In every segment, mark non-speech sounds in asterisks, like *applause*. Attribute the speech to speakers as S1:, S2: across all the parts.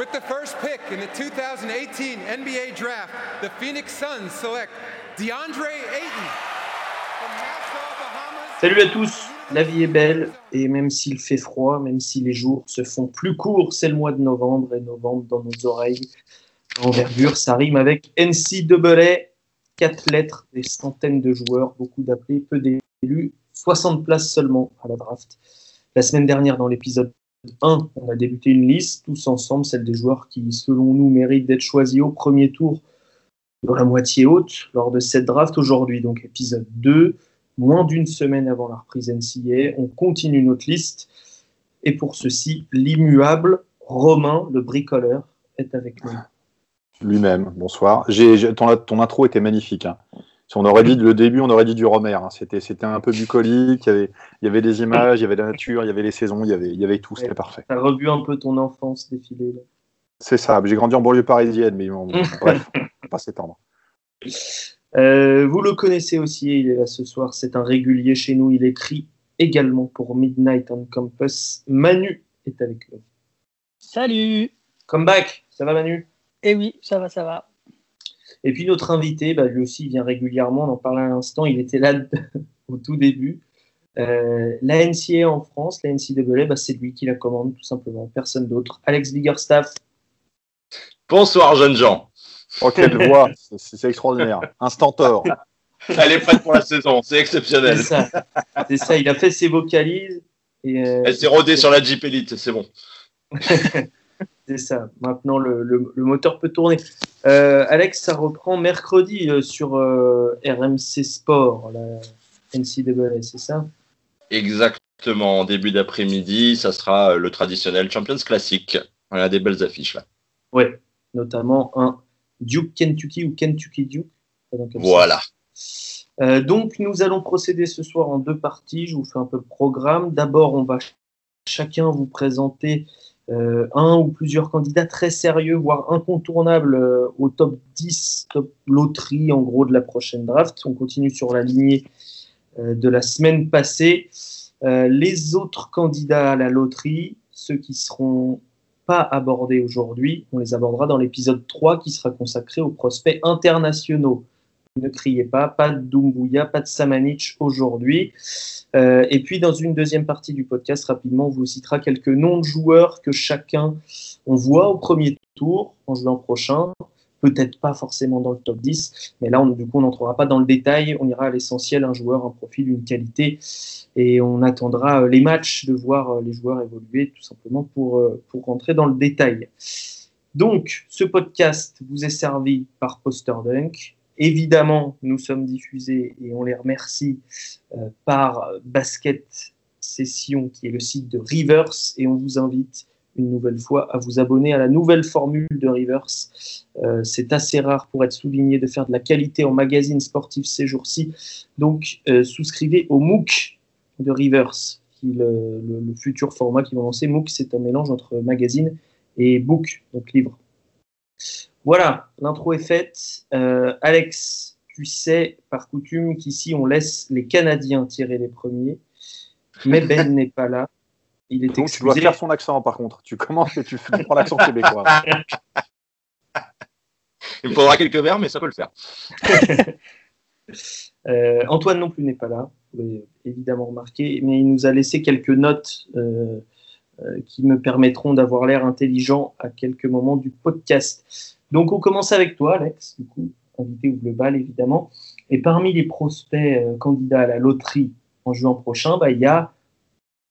S1: With the first pick in the 2018 NBA draft, the Phoenix Suns select DeAndre Ayton from Nassau, Bahamas.
S2: Salut à tous, la vie est belle et même s'il fait froid, même si les jours se font plus courts, c'est le mois de novembre et novembre dans nos oreilles. Envergure, ça rime avec NCAA, quatre lettres, des centaines de joueurs, beaucoup d'appelés, peu d'élus, 60 places seulement à la draft. La semaine dernière, dans l'épisode 1, on a débuté une liste, tous ensemble, celle des joueurs qui, selon nous, méritent d'être choisis au premier tour dans la moitié haute lors de cette draft. Aujourd'hui, donc épisode 2, moins d'une semaine avant la reprise NCA, on continue notre liste. Et pour ceci, l'immuable Romain, le bricoleur, est avec nous.
S3: Lui-même, bonsoir. Ton intro était magnifique. hein. Si on aurait dit le début, on aurait dit du Romer. hein. C'était, c'était un peu bucolique. Il y, avait, il y avait des images, il y avait la nature, il y avait les saisons, il y avait, il y avait tout. C'était
S2: Ouais.
S3: parfait.
S2: T'as revu un peu ton enfance défiler. là.
S3: C'est ça. J'ai grandi en banlieue parisienne, mais bon, *laughs* bref, on va pas s'étendre.
S2: Euh, vous le connaissez aussi, il est là ce soir, c'est un régulier chez nous, il écrit également pour Midnight on Campus. Manu est avec nous.
S4: Salut
S2: Come back, ça va Manu?
S4: Eh oui, ça va, ça va.
S2: Et puis notre invité, bah, lui aussi il vient régulièrement, on en parlait à l'instant, il était là *laughs* au tout début. Euh, la NCA en France, la NCAA, bah, c'est lui qui la commande tout simplement, personne d'autre. Alex Biggerstaff,
S5: Bonsoir jeunes gens.
S3: Oh, quelle voix c'est, extraordinaire. Instantor. *laughs*
S5: Elle est prête pour la saison, c'est
S2: c'est
S5: exceptionnel.
S2: ça, c'est ça, il a fait ses vocalises. Et, euh,
S5: Elle s'est rodée sur la Jeep Elite, c'est bon. *laughs*
S2: C'est ça. Maintenant, le, le- le moteur peut tourner. Euh, Alex, ça reprend mercredi euh, sur euh, RMC Sport, la NCAA, c'est ça?
S5: Exactement, en début d'après-midi, ça sera le traditionnel Champions Classic. On a des belles affiches là.
S2: Ouais. Notamment un Duke Kentucky ou Kentucky Duke.
S5: Voilà.
S2: Donc, nous allons procéder ce soir en deux parties. Je vous fais un peu le programme. D'abord, on va ch- chacun vous présenter euh, un ou plusieurs candidats très sérieux, voire incontournables euh, au top 10, top loterie en gros de la prochaine draft. On continue sur la lignée euh, de la semaine passée. Les autres candidats à la loterie, ceux qui seront pas abordés aujourd'hui, on les abordera dans l'épisode 3 qui sera consacré aux prospects internationaux. Ne criez pas, pas de Doumbouya, pas de Samanich aujourd'hui. Euh, et puis, dans une deuxième partie du podcast, rapidement, on vous citera quelques noms de joueurs que chacun on voit au premier tour en juin prochain. Peut-être pas forcément dans le top 10, mais là, du coup, on n'entrera pas dans le détail. On ira à l'essentiel, un joueur, un profil, une qualité, et on attendra euh, les matchs de voir euh, les joueurs évoluer, tout simplement pour, pour rentrer dans le détail. Donc, ce podcast vous est servi par Poster Dunk. Évidemment, nous sommes diffusés et on les remercie euh, par Basket Session, qui est le site de Rivers, et on vous invite une nouvelle fois à vous abonner à la nouvelle formule de Rivers. Euh, c'est assez rare pour être souligné de faire de la qualité en magazine sportif ces jours-ci. Donc, euh, souscrivez au MOOC de Rivers, qui le- le futur format qu'ils vont lancer. MOOC, c'est un mélange entre magazine et book, donc livre. Voilà, l'intro est faite. Euh, Alex, tu sais par coutume qu'ici on laisse les Canadiens tirer les premiers, mais Ben *laughs* n'est pas là. Il est
S3: Donc, tu dois faire son accent, par contre. Tu commences et tu, prends l'accent québécois. *laughs*
S5: Il me faudra quelques verres, mais ça peut le faire. *laughs*
S2: Euh, Antoine non plus n'est pas là, vous l'avez évidemment remarqué, mais il nous a laissé quelques notes euh, euh, qui me permettront d'avoir l'air intelligent à quelques moments du podcast. Donc on commence avec toi, Alex, du coup, invité au global évidemment. Et parmi les prospects euh, candidats à la loterie en juin prochain, bah, il y a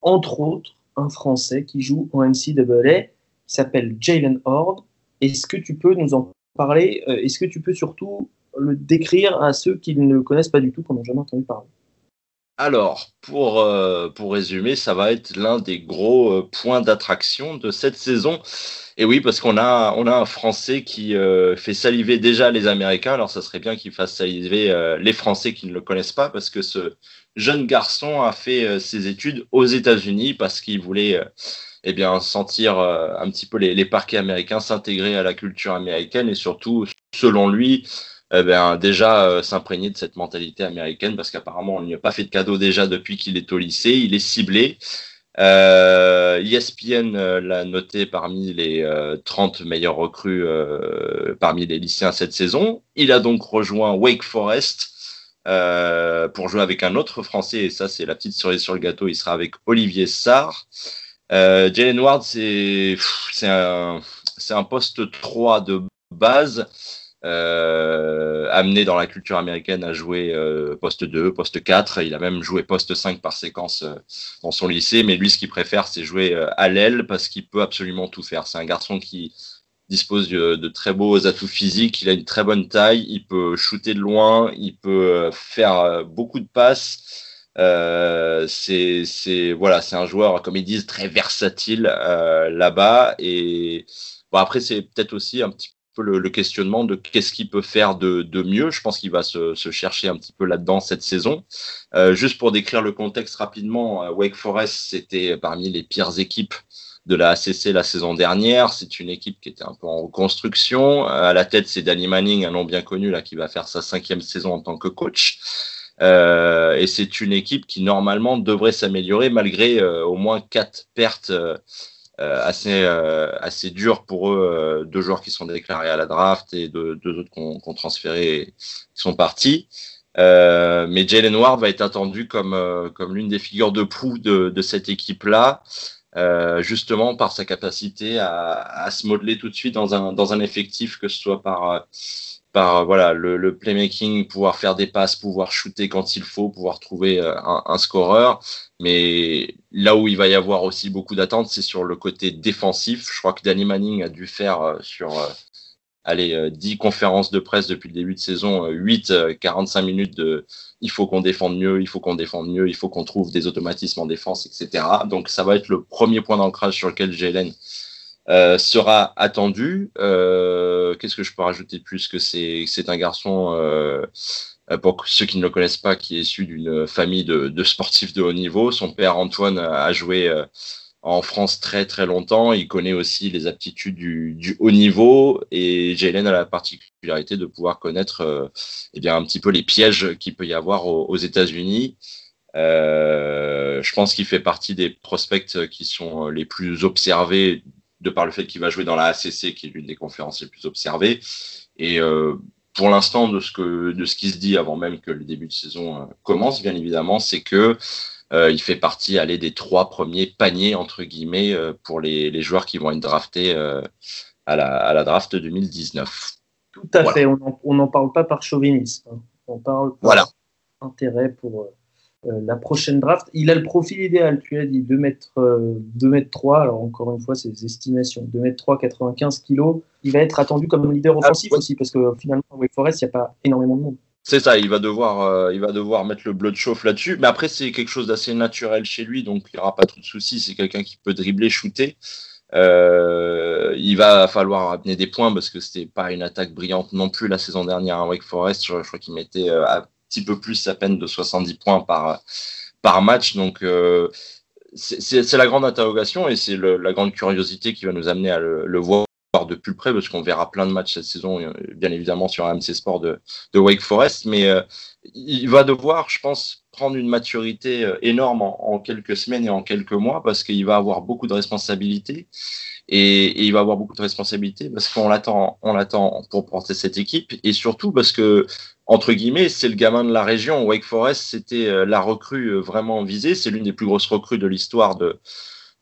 S2: entre autres un Français qui joue en NCAA, qui s'appelle Jalen Horde. Est-ce que tu peux nous en parler? Euh, Est-ce que tu peux surtout le décrire à ceux qui ne le connaissent pas du tout, n'en ont jamais entendu parler?
S5: Alors, pour, euh, pour résumer, ça va être l'un des gros euh, points d'attraction de cette saison. Et oui, parce qu'on a, on a un Français qui euh, fait saliver déjà les Américains. Alors, ça serait bien qu'il fasse saliver les Français qui ne le connaissent pas, parce que ce jeune garçon a fait ses études aux États-Unis parce qu'il voulait eh bien, sentir un petit peu les, les parquets américains s'intégrer à la culture américaine et surtout, selon lui, eh ben, déjà euh, s'imprégner de cette mentalité américaine parce qu'apparemment on lui a pas fait de cadeau déjà depuis qu'il est au lycée, il est ciblé. Euh, ESPN l'a noté parmi les 30 meilleurs recrues parmi les lycéens cette saison. Il a donc rejoint Wake Forest pour jouer avec un autre Français, et ça c'est la petite cerise sur le gâteau, il sera avec Olivier Sarr. Jalen Ward, c'est un, un poste 3 de base euh, amené dans la culture américaine à jouer euh, poste 2, poste 4. Il a même joué poste 5 par séquence euh, dans son lycée, mais lui, ce qu'il préfère, c'est jouer à l'aile parce qu'il peut absolument tout faire. C'est un garçon qui dispose de, très beaux atouts physiques, il a une très bonne taille, il peut shooter de loin, il peut faire beaucoup de passes. c'est voilà, c'est un joueur, comme ils disent, très versatile là-bas. Et bon, après, c'est peut-être aussi un petit le, questionnement de qu'est-ce qu'il peut faire de, mieux. Je pense qu'il va se, chercher un petit peu là-dedans cette saison. Euh, juste pour décrire le contexte rapidement, euh, Wake Forest, c'était parmi les pires équipes de la ACC la saison dernière. C'est une équipe qui était un peu en reconstruction. Euh, à la tête, c'est Danny Manning, un nom bien connu, là, qui va faire sa cinquième saison en tant que coach. et c'est une équipe qui normalement devrait s'améliorer malgré au moins quatre pertes assez, euh, assez dur pour eux, euh, deux joueurs qui sont déclarés à la draft et deux, deux autres qu'on qu transféré et qui sont partis. mais Jalen Ward va être attendu comme, comme l'une des figures de proue de, de cette équipe-là. Euh, justement par sa capacité à, à, se modeler tout de suite dans un, dans un effectif, que ce soit par, par voilà, le, le, playmaking, pouvoir faire des passes, pouvoir shooter quand il faut, pouvoir trouver un, un scoreur. Mais là où il va y avoir aussi beaucoup d'attentes, c'est sur le côté défensif. Je crois que Danny Manning a dû faire euh, sur euh, allez, 10 euh, conférences de presse depuis le début de saison, 8, 45 minutes de il faut qu'on défende mieux, il faut qu'on défende mieux, il faut qu'on trouve des automatismes en défense, etc. Donc ça va être le premier point d'ancrage sur lequel Jalen euh, sera attendu. Euh, Qu'est-ce que je peux rajouter de plus que c'est un garçon euh, euh, pour ceux qui ne le connaissent pas, qui est issu d'une famille de, sportifs de haut niveau. Son père Antoine a joué euh, en France très très longtemps. Il connaît aussi les aptitudes du, haut niveau et Jalen a la particularité de pouvoir connaître euh, eh bien, un petit peu les pièges qu'il peut y avoir aux, États-Unis. je pense qu'il fait partie des prospects qui sont les plus observés de par le fait qu'il va jouer dans la ACC, qui est l'une des conférences les plus observées. Et pour l'instant, de ce que de ce qui se dit avant même que le début de saison euh, commence, bien évidemment, c'est que euh, il fait partie aller des trois premiers paniers entre guillemets euh, pour les, les, joueurs qui vont être draftés à la, à, la, draft 2019.
S2: Tout à fait. On n'en parle pas par chauvinisme. Hein. On parle par
S5: voilà.
S2: intérêt pour euh, la prochaine draft. Il a le profil idéal, tu as dit, 2 mètres, 2 euh, mètres 3, alors encore une fois, c'est des estimations, 2 mètres 3, 95 kilos. Il va être attendu comme leader ah, offensif aussi, parce que finalement, à Wake Forest, il n'y a pas énormément de monde.
S5: C'est ça, il va devoir, euh, il va devoir mettre le blood chauffe là-dessus. Mais après, c'est quelque chose d'assez naturel chez lui, donc il n'y aura pas trop de soucis. C'est quelqu'un qui peut dribbler, shooter. il va falloir amener des points parce que c'était pas une attaque brillante non plus la saison dernière à Wake Forest. Je, crois qu'il mettait à petit peu plus à peine de 70 points par, par match. Donc, euh, c'est la grande interrogation et c'est la grande curiosité qui va nous amener à le, voir de plus près parce qu'on verra plein de matchs cette saison, euh, bien évidemment, sur AMC Sport de, Wake Forest. Mais euh, il va devoir, je pense, prendre une maturité énorme en, quelques semaines et en quelques mois parce qu'il va avoir beaucoup de responsabilités. Et, et, il va avoir beaucoup de responsabilités parce qu'on l'attend, on l'attend pour porter cette équipe et surtout parce que entre guillemets, c'est le gamin de la région. Wake Forest, c'était euh, la recrue euh, vraiment visée. C'est l'une des plus grosses recrues de l'histoire de,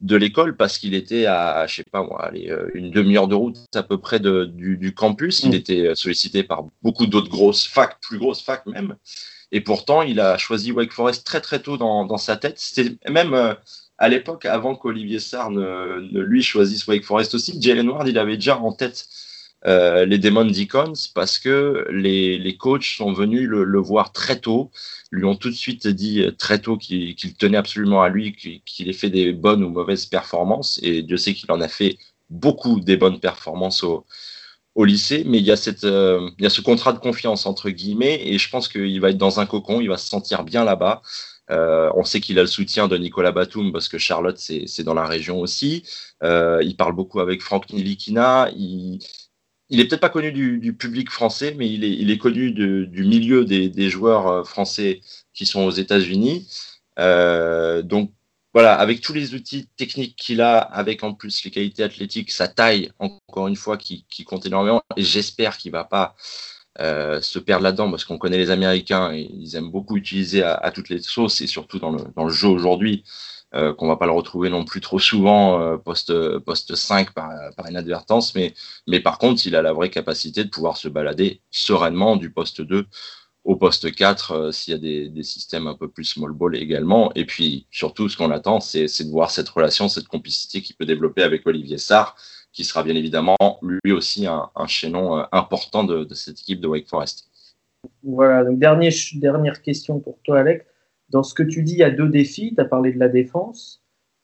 S5: de l'école parce qu'il était à, je sais pas moi, allez, euh, une demi-heure de route à peu près de, du, du, campus. Il mm. était sollicité par beaucoup d'autres grosses facs, plus grosses facs même. Et pourtant, il a choisi Wake Forest très très tôt dans, dans sa tête. C'était même à l'époque, avant qu'Olivier Sarr ne, ne, lui choisisse Wake Forest aussi, Jalen Ward, il avait déjà en tête euh, les Demon Deacons parce que les, les coachs sont venus le, voir très tôt, lui ont tout de suite dit très tôt qu'il tenait absolument à lui, qu'il ait fait des bonnes ou mauvaises performances. Et Dieu sait qu'il en a fait beaucoup des bonnes performances au, au lycée, mais il y, a cette, euh, il y a ce contrat de confiance entre guillemets, et je pense qu'il va être dans un cocon, il va se sentir bien là-bas. Euh, on sait qu'il a le soutien de Nicolas Batum parce que Charlotte, c'est dans la région aussi. Euh, il parle beaucoup avec Franck Nilikina. Il, il est peut-être pas connu du, public français, mais il est, connu du milieu des, joueurs euh, français qui sont aux États-Unis. Euh, donc, voilà, avec tous les outils techniques qu'il a, avec en plus les qualités athlétiques, sa taille, encore une fois, qui, compte énormément. Et j'espère qu'il va pas euh, se perdre là-dedans, parce qu'on connaît les Américains, et ils aiment beaucoup utiliser à, toutes les sauces, et surtout dans le jeu aujourd'hui, euh, qu'on va pas le retrouver non plus trop souvent euh, poste, poste 5 par, par, inadvertance, mais, mais par contre, il a la vraie capacité de pouvoir se balader sereinement du poste 2 au poste 4 euh, s'il y a des, systèmes un peu plus small ball également. Et puis surtout, ce qu'on attend, c'est de voir cette relation, cette complicité qu'il peut développer avec Olivier Sarr, qui sera bien évidemment lui aussi un, chaînon euh, important de, cette équipe de Wake Forest.
S2: Voilà, donc dernier, dernière question pour toi, Alex. Dans ce que tu dis, il y a deux défis. Tu as parlé de la défense,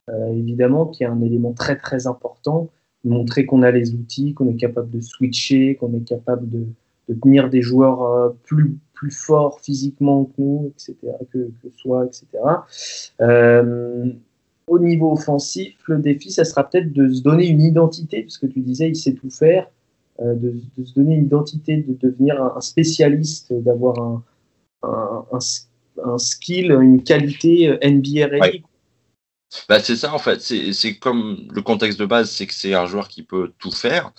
S2: euh, évidemment, qui est un élément très très important. Montrer qu'on a les outils, qu'on est capable de switcher, qu'on est capable de, tenir des joueurs plus plus fort physiquement que nous, etc., que, que soi, etc. Euh, au niveau offensif, le défi, ça sera peut-être de se donner une identité, parce que tu disais, il sait tout faire, euh, de, se donner une identité, de devenir un, spécialiste, d'avoir un, un, un, skill, une qualité euh, NBA ready.
S5: Bah, c'est ça en fait. C'est comme le contexte de base, c'est que c'est un joueur qui peut tout faire.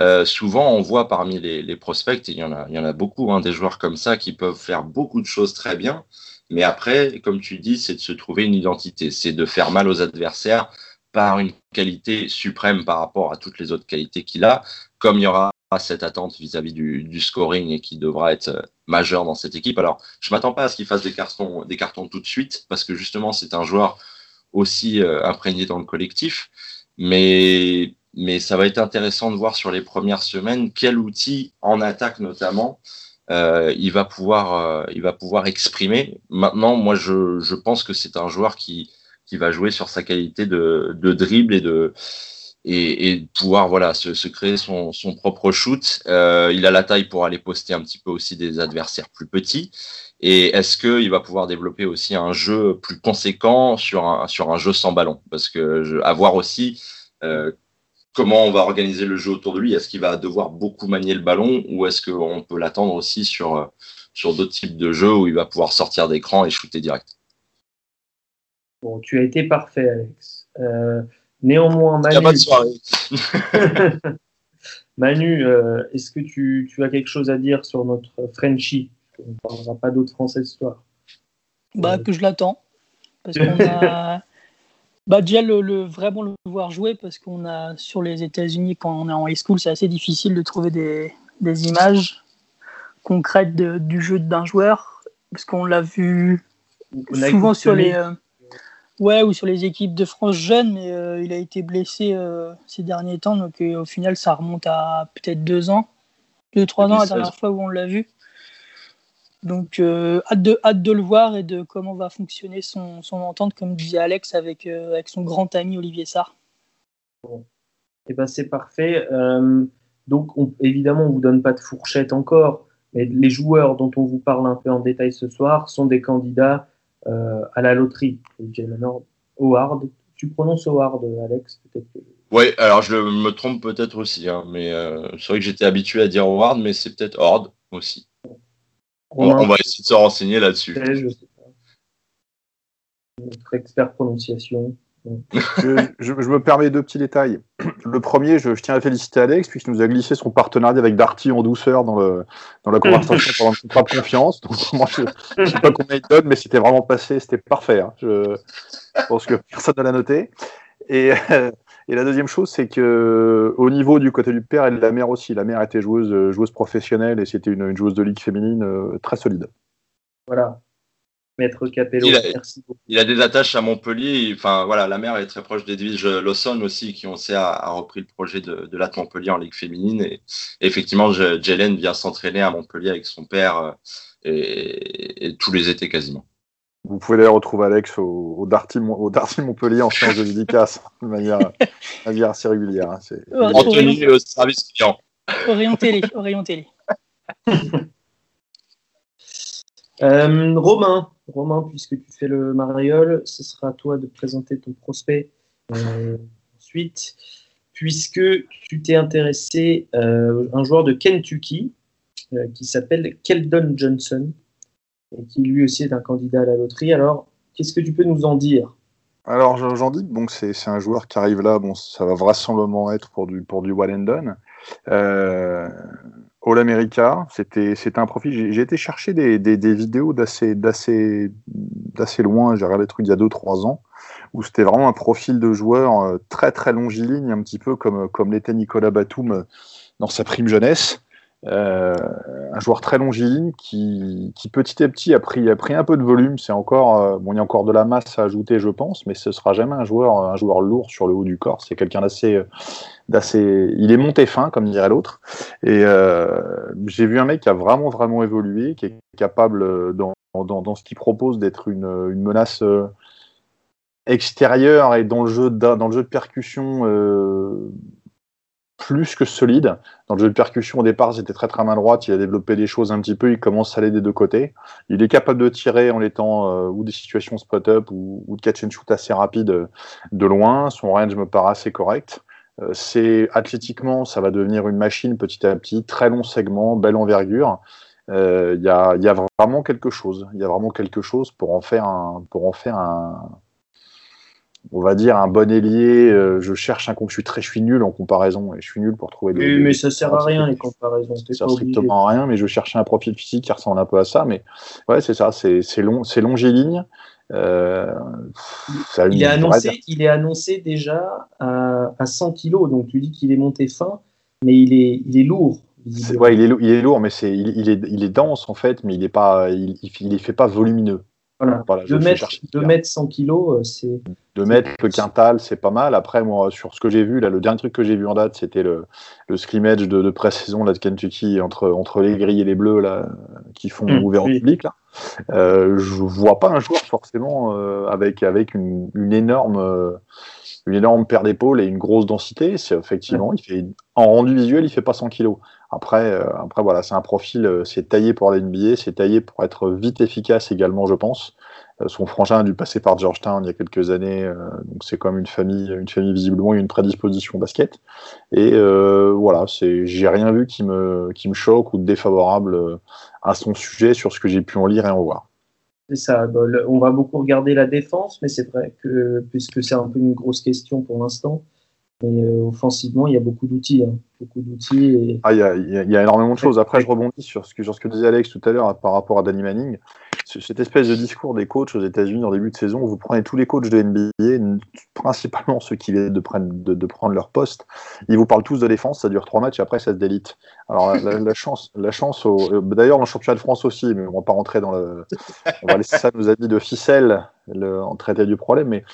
S5: Euh, souvent, on voit parmi les, prospects, et il y en a, il y en a beaucoup, hein, des joueurs comme ça qui peuvent faire beaucoup de choses très bien. Mais après, comme tu dis, c'est de se trouver une identité, c'est de faire mal aux adversaires par une qualité suprême par rapport à toutes les autres qualités qu'il a, comme il y aura cette attente vis-à-vis du, scoring et qui devra être euh, majeur dans cette équipe. Alors, je m'attends pas à ce qu'il fasse des cartons, tout de suite, parce que justement, c'est un joueur aussi euh, imprégné dans le collectif. Mais, mais ça va être intéressant de voir sur les premières semaines quel outil, en attaque notamment, euh, il, va pouvoir, il va pouvoir exprimer. Maintenant, moi, je, je pense que c'est un joueur qui, qui va jouer sur sa qualité de, de dribble et de, et, et pouvoir voilà se, créer son, son, propre shoot. Euh, il a la taille pour aller poster un petit peu aussi des adversaires plus petits. Et est-ce qu'il va pouvoir développer aussi un jeu plus conséquent sur un, sur un jeu sans ballon? Parce que je, à voir aussi euh, comment on va organiser le jeu autour de lui. Est-ce qu'il va devoir beaucoup manier le ballon ou est-ce qu'on peut l'attendre aussi sur, sur d'autres types de jeux où il va pouvoir sortir d'écran et shooter direct?
S2: Bon, tu as été parfait, Alex. Euh, néanmoins, Manu, *laughs* Manu euh, est-ce que tu, tu, as quelque chose à dire sur notre Frenchie? On ne parlera pas d'autres Français ce soir.
S4: Bah, euh, que je l'attends. Parce qu'on a. *laughs* bah, déjà, le, vraiment le voir jouer, parce qu'on a sur les États-Unis, quand on est en high school, c'est assez difficile de trouver des, des images concrètes du jeu d'un joueur. Parce qu'on l'a vu souvent sur les. Euh, ouais, ou sur les équipes de France jeunes, mais euh, il a été blessé ces derniers temps, donc au final, ça remonte à peut-être deux ans, deux, trois ans la dernière fois où on l'a vu. Donc, euh, hâte, de, hâte de le voir et de comment va fonctionner son, son entente, comme disait Alex, avec, euh, avec son grand ami Olivier Sarr.
S2: Bon. Eh ben, c'est parfait. Euh, donc, évidemment, on vous donne pas de fourchette encore, mais les joueurs dont on vous parle un peu en détail ce soir sont des candidats à la loterie. Jalen Howard. Tu prononces Howard, Alex peut-être
S5: Oui, alors je me trompe peut-être aussi, hein, mais c'est vrai que j'étais habitué à dire Howard, mais c'est peut-être Horde aussi. On, va essayer de se renseigner là-dessus.
S2: Notre expert prononciation.
S3: Je, me permets deux petits détails. *clears throat* Le premier, je, tiens à féliciter Alex, puisqu'il nous a glissé son partenariat avec Darty en douceur dans, la conversation pendant le contrat de confiance. Je ne sais pas combien il donne, mais c'était vraiment passé, c'était parfait. Hein. Je, pense que personne ne l'a noté. Et, *laughs* la deuxième chose, c'est que au niveau du côté du père et de la mère aussi, la mère était joueuse, euh, joueuse professionnelle et c'était une, joueuse de ligue féminine euh, très solide.
S2: Voilà. Maître Capello,
S5: il a,
S2: merci beaucoup.
S5: Il a des attaches à Montpellier. Enfin, voilà, la mère est très proche d'Edwige Lawson aussi, qui on sait a, repris le projet de, de l'AT Montpellier en ligue féminine. Et, effectivement, Jelen vient s'entraîner à Montpellier avec son père euh, et tous les étés quasiment.
S3: Vous pouvez d'ailleurs retrouver Alex au, au, Darty, au Darty Montpellier en séance de dédicace de manière, assez régulière. Hein,
S5: en tenue au service client.
S4: Au *laughs* rayon
S2: euh, Romain, Romain, puisque tu fais le mariole, ce sera à toi de présenter ton prospect euh, ensuite, puisque tu t'es intéressé à euh, un joueur de Kentucky qui s'appelle Keldon Johnson et qui lui aussi est un candidat à la loterie. Alors, qu'est-ce que tu peux nous en dire?
S3: Alors, j'en dis, bon, c'est un joueur qui arrive là, bon, ça va vraisemblablement être pour du, pour du. All America, c'était un profil. J'ai été chercher des, des, vidéos d'assez loin, j'ai regardé des trucs il y a 2-3 ans, où c'était vraiment un profil de joueur euh, très très longiligne, un petit peu comme, comme l'était Nicolas Batum euh, dans sa prime jeunesse. Euh, un joueur très longiligne qui, petit à petit a pris, a pris un peu de volume. C'est encore, euh, bon, il y a encore de la masse à ajouter, je pense, mais ce sera jamais un joueur, un joueur lourd sur le haut du corps. C'est quelqu'un d'assez, d'assez, il est monté fin, comme dirait l'autre. Et euh, j'ai vu un mec qui a vraiment, vraiment évolué, qui est capable dans, dans, ce qu'il propose d'être une, une menace extérieure et dans le jeu dans le jeu de percussion plus que solide. Dans le jeu de percussion, au départ, c'était très très main droite. Il a développé des choses un petit peu. Il commence à aller des deux côtés. Il est capable de tirer en étant euh, ou des situations spot-up ou, de catch and shoot assez rapide euh, de loin. Son range me paraît assez correct. Euh, c'est athlétiquement, ça va devenir une machine petit à petit. Très long segment, belle envergure. Il y a, y, a, vraiment quelque chose. Il y a vraiment quelque chose pour en faire un, pour en faire un, on va dire un bon ailier. Euh, je cherche un je suis très, je suis nul en comparaison et je suis nul pour trouver
S2: des. Oui, mais ça sert à rien les comparaisons.
S3: Ça sert strictement à rien, mais je cherchais un profil physique qui ressemble un peu à ça. Mais ouais, c'est ça, c'est long, c'est longiligne. Euh,
S2: il, est annoncé, il est annoncé déjà à, 100 kg, donc tu dis qu'il est monté fin, mais il est, il est lourd.
S3: ouais, il est, il est lourd, mais c'est, il, est, il est dense en fait, mais il est pas, il, il, fait pas volumineux.
S2: Voilà. 2 mètres, 2 mètres 100 kilos, euh, c'est.
S3: 2 mètres, le quintal, c'est pas mal. Après, moi, sur ce que j'ai vu, là, le dernier truc que j'ai vu en date, c'était le, le scrimmage de, de pré-saison de Kentucky entre, entre les gris et les bleus là, qui font mmh, ouvert au public. Là. Euh, je vois pas un joueur forcément euh, avec, avec une, une énorme. Euh, une énorme paire d'épaules et une grosse densité, c'est effectivement, il fait en rendu visuel, il fait pas 100 kilos. Après, euh, après voilà, c'est un profil, euh, c'est taillé pour l'NBA, c'est taillé pour être vite efficace également, je pense. Euh, son frangin a dû passer par Georgetown il y a quelques années, donc c'est comme une famille, une famille visiblement une prédisposition basket. Et voilà, c'est, j'ai rien vu qui me, qui me choque ou défavorable à son sujet sur ce que j'ai pu en lire et en voir.
S2: C'est ça. Bah, on va beaucoup regarder la défense, mais c'est vrai que puisque c'est un peu une grosse question pour l'instant, mais euh, offensivement, il y a beaucoup d'outils. Hein. Beaucoup d'outils.
S3: Ah, il, y a, il y, a, énormément de choses. Après, je rebondis sur ce que, sur ce que disait Alex tout à l'heure par rapport à Danny Manning. Cette espèce de discours des coachs aux États-Unis en début de saison, vous prenez tous les coachs de NBA, principalement ceux qui viennent de prendre, de, prendre leur poste, ils vous parlent tous de défense, ça dure trois matchs et après ça se délite. Alors la, chance, la chance au, euh, d'ailleurs le championnat de France aussi, mais on va pas rentrer dans le, on va laisser ça nos amis de ficelle le, en traiter du problème, mais